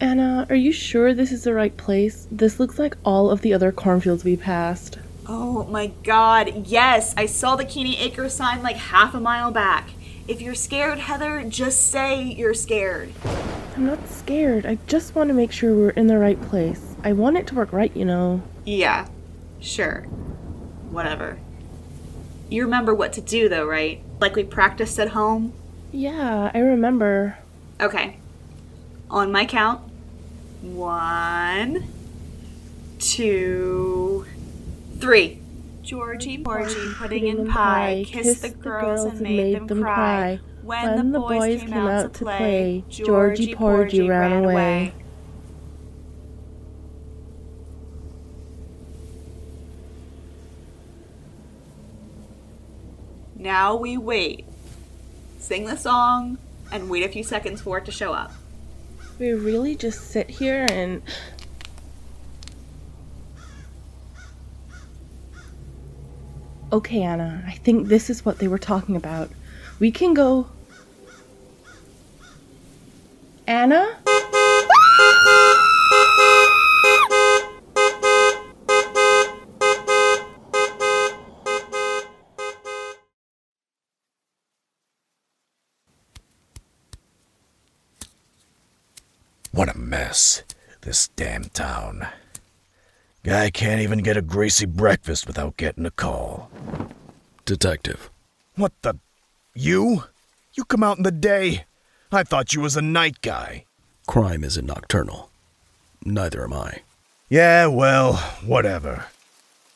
Anna, are you sure this is the right place? This looks like all of the other cornfields we passed. Oh my god, yes! I saw the Keeney Acre sign like half a mile back. If you're scared, Heather, just say you're scared. I'm not scared. I just want to make sure we're in the right place. I want it to work right, you know. Yeah, sure. Whatever. You remember what to do, though, right? Like we practiced at home? Yeah, I remember. Okay. On my count. One, two, three. Georgie Porgy pudding and pie kissed the girls and made them cry. When the boys came out to play, Georgie Porgy ran away. Now we wait. Sing the song and wait a few seconds for it to show up. We really just sit here and. Okay, Anna, I think this is what they were talking about. We can go. Anna? What a mess. This damn town. Guy can't even get a greasy breakfast without getting a call. Detective. What the? You? You come out in the day? I thought you was a night guy. Crime isn't nocturnal. Neither am I. Yeah, well, whatever.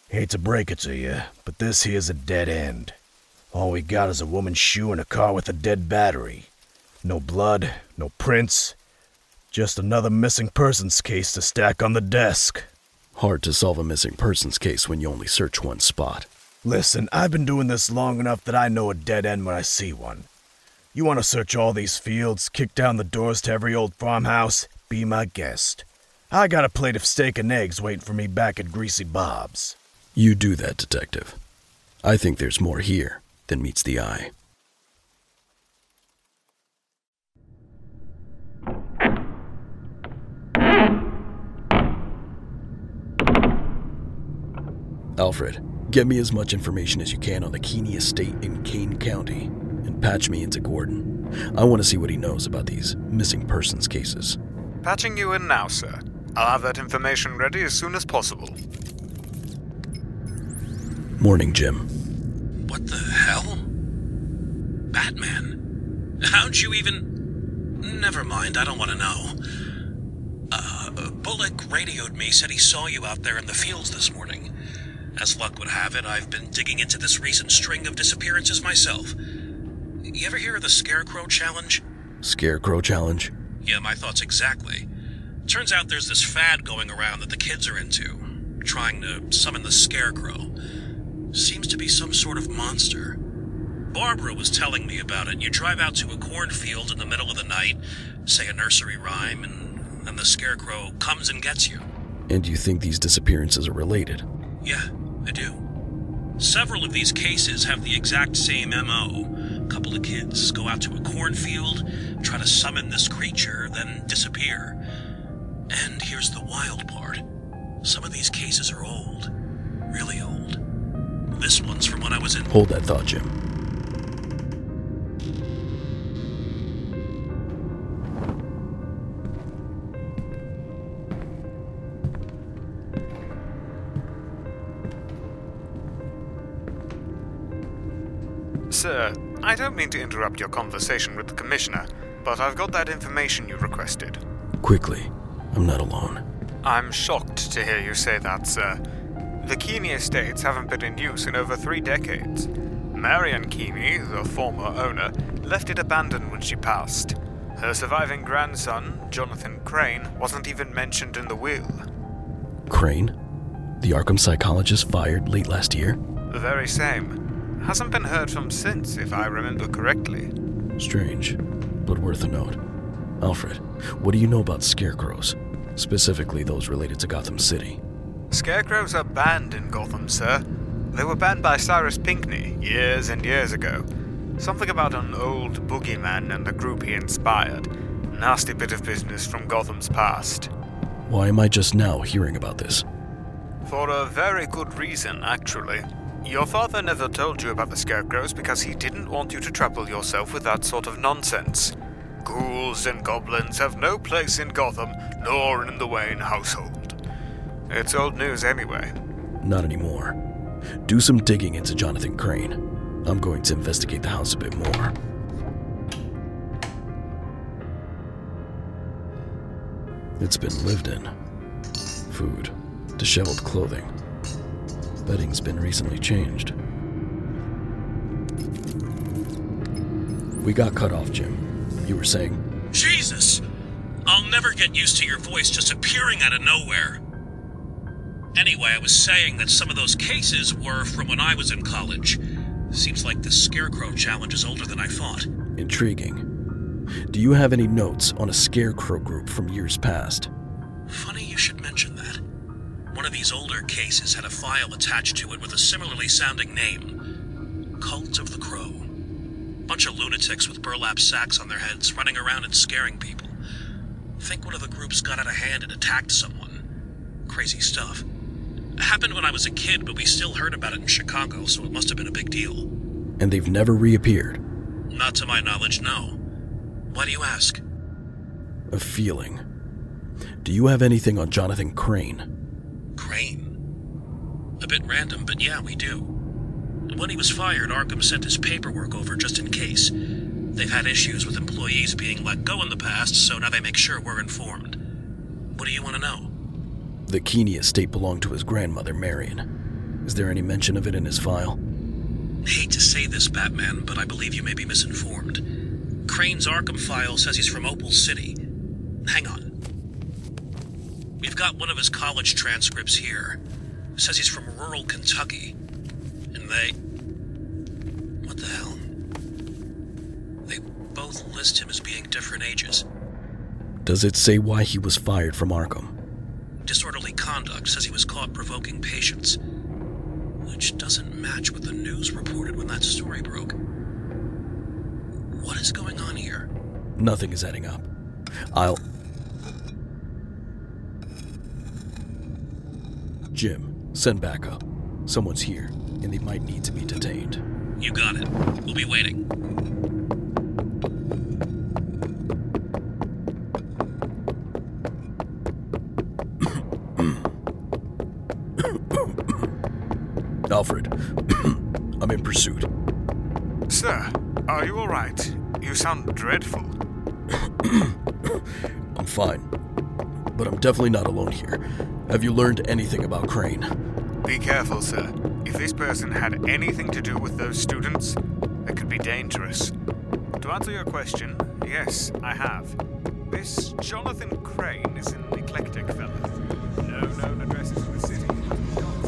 Hate to break it to you, but this here's a dead end. All we got is a woman's shoe and a car with a dead battery. No blood, no prints, just another missing persons case to stack on the desk. Hard to solve a missing persons case when you only search one spot. Listen, I've been doing this long enough that I know a dead end when I see one. You want to search all these fields, kick down the doors to every old farmhouse? Be my guest. I got a plate of steak and eggs waiting for me back at Greasy Bob's. You do that, Detective. I think there's more here than meets the eye. Alfred, get me as much information as you can on the Keeney estate in Kane County and patch me into Gordon. I want to see what he knows about these missing persons cases. Patching you in now, sir. I'll have that information ready as soon as possible. Morning, Jim. What the hell? Batman? How'd you even. Never mind, I don't want to know. Uh, Bullock radioed me, said he saw you out there in the fields this morning. As luck would have it, I've been digging into this recent string of disappearances myself. You ever hear of the Scarecrow Challenge? Scarecrow Challenge? Yeah, my thoughts exactly. Turns out there's this fad going around that the kids are into, trying to summon the Scarecrow. Seems to be some sort of monster. Barbara was telling me about it. You drive out to a cornfield in the middle of the night, say a nursery rhyme, and then the Scarecrow comes and gets you. And you think these disappearances are related? Yeah, I do. Several of these cases have the exact same MO. A couple of kids go out to a cornfield, try to summon this creature, then disappear. And here's the wild part some of these cases are old. Really old. This one's from when I was in. Hold that thought, Jim. I don't mean to interrupt your conversation with the Commissioner, but I've got that information you requested. Quickly. I'm not alone. I'm shocked to hear you say that, sir. The Keeney estates haven't been in use in over three decades. Marion Keeney, the former owner, left it abandoned when she passed. Her surviving grandson, Jonathan Crane, wasn't even mentioned in the will. Crane? The Arkham psychologist fired late last year? The very same. Hasn't been heard from since, if I remember correctly. Strange, but worth a note. Alfred, what do you know about scarecrows? Specifically those related to Gotham City. Scarecrows are banned in Gotham, sir. They were banned by Cyrus Pinckney years and years ago. Something about an old boogeyman and the group he inspired. Nasty bit of business from Gotham's past. Why am I just now hearing about this? For a very good reason, actually. Your father never told you about the scarecrows because he didn't want you to trouble yourself with that sort of nonsense. Ghouls and goblins have no place in Gotham, nor in the Wayne household. It's old news anyway. Not anymore. Do some digging into Jonathan Crane. I'm going to investigate the house a bit more. It's been lived in. Food, disheveled clothing. Bedding's been recently changed. We got cut off, Jim. You were saying? Jesus! I'll never get used to your voice just appearing out of nowhere. Anyway, I was saying that some of those cases were from when I was in college. Seems like the Scarecrow challenge is older than I thought. Intriguing. Do you have any notes on a Scarecrow group from years past? Funny you should mention that. One of these older cases had a file attached to it with a similarly sounding name Cult of the Crow. Bunch of lunatics with burlap sacks on their heads running around and scaring people. Think one of the groups got out of hand and attacked someone. Crazy stuff. It happened when I was a kid, but we still heard about it in Chicago, so it must have been a big deal. And they've never reappeared? Not to my knowledge, no. Why do you ask? A feeling. Do you have anything on Jonathan Crane? Crane? A bit random, but yeah, we do. When he was fired, Arkham sent his paperwork over just in case. They've had issues with employees being let go in the past, so now they make sure we're informed. What do you want to know? The Keeney estate belonged to his grandmother, Marion. Is there any mention of it in his file? Hate to say this, Batman, but I believe you may be misinformed. Crane's Arkham file says he's from Opal City. Hang on. We've got one of his college transcripts here. says he's from rural Kentucky. And they. What the hell? They both list him as being different ages. Does it say why he was fired from Arkham? disorderly conduct says he was caught provoking patients. Which doesn't match what the news reported when that story broke. What is going on here? Nothing is adding up. I'll. Jim, send backup. Someone's here, and they might need to be detained. You got it. We'll be waiting. Alfred, I'm in pursuit. Sir, are you alright? You sound dreadful. I'm fine. But I'm definitely not alone here. Have you learned anything about Crane? Be careful, sir. If this person had anything to do with those students, it could be dangerous. To answer your question, yes, I have. This Jonathan Crane is an eclectic fellow. No known addresses in the city.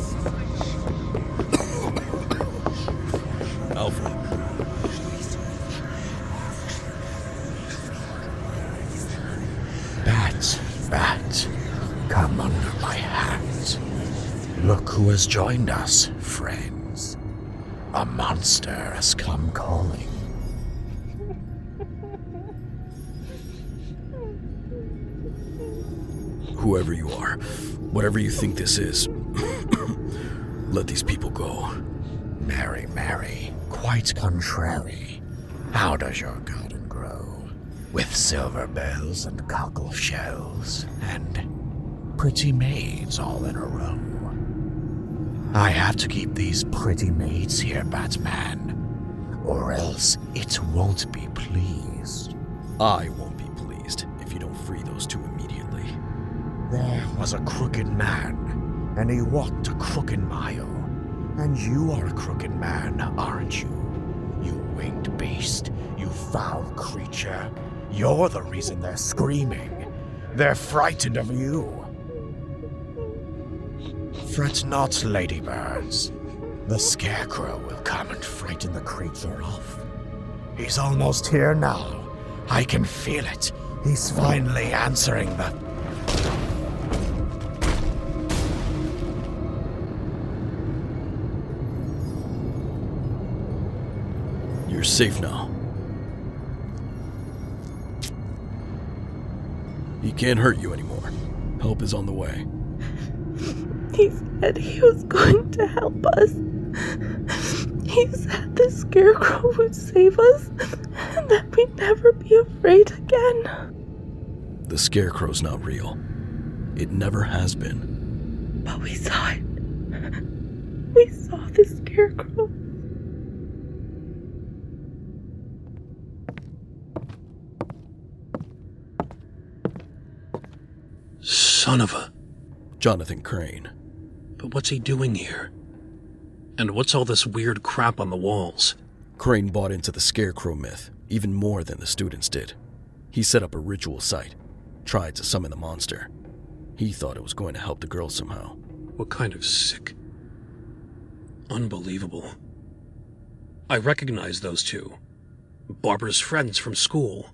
Who has joined us, friends. A monster has come calling. Whoever you are, whatever you think this is, let these people go. Mary, Mary, quite contrary. How does your garden grow? With silver bells and cockle shells, and pretty maids all in a row. I have to keep these pretty maids here, Batman, or else it won't be pleased. I won't be pleased if you don't free those two immediately. There was a crooked man, and he walked a crooked mile. And you are a crooked man, aren't you? You winged beast, you foul creature. You're the reason they're screaming. They're frightened of you. Fret not, ladybirds. The scarecrow will come and frighten the creature off. He's almost here now. I can feel it. He's finally answering the You're safe now. He can't hurt you anymore. Help is on the way. He said he was going to help us. He said the scarecrow would save us and that we'd never be afraid again. The scarecrow's not real. It never has been. But we saw it. We saw the scarecrow. Son of a. Jonathan Crane. But what's he doing here? And what's all this weird crap on the walls? Crane bought into the scarecrow myth even more than the students did. He set up a ritual site, tried to summon the monster. He thought it was going to help the girls somehow. What kind of sick. Unbelievable. I recognize those two. Barbara's friends from school.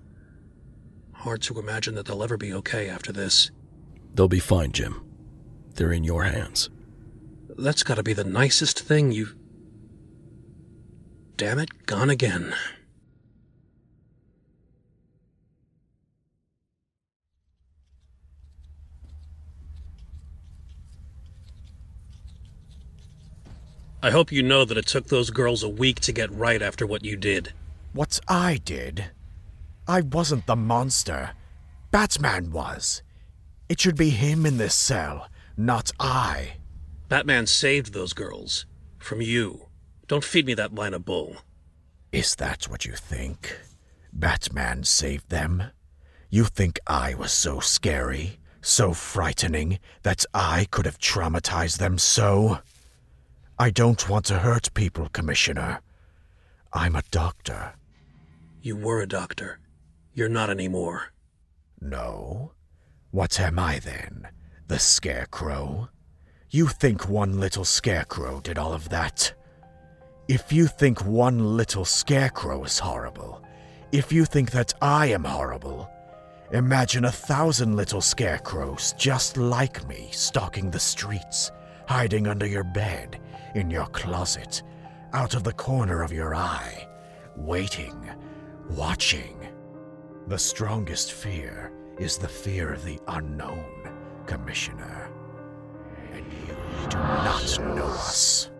Hard to imagine that they'll ever be okay after this. They'll be fine, Jim. They're in your hands. That's gotta be the nicest thing you've. Damn it, gone again. I hope you know that it took those girls a week to get right after what you did. What I did? I wasn't the monster. Batman was. It should be him in this cell, not I. Batman saved those girls. From you. Don't feed me that line of bull. Is that what you think? Batman saved them? You think I was so scary, so frightening, that I could have traumatized them so? I don't want to hurt people, Commissioner. I'm a doctor. You were a doctor. You're not anymore. No? What am I then? The Scarecrow? You think one little Scarecrow did all of that? If you think one little Scarecrow is horrible, if you think that I am horrible, imagine a thousand little Scarecrows just like me stalking the streets, hiding under your bed, in your closet, out of the corner of your eye, waiting, watching. The strongest fear is the fear of the unknown, Commissioner. And you do not know us.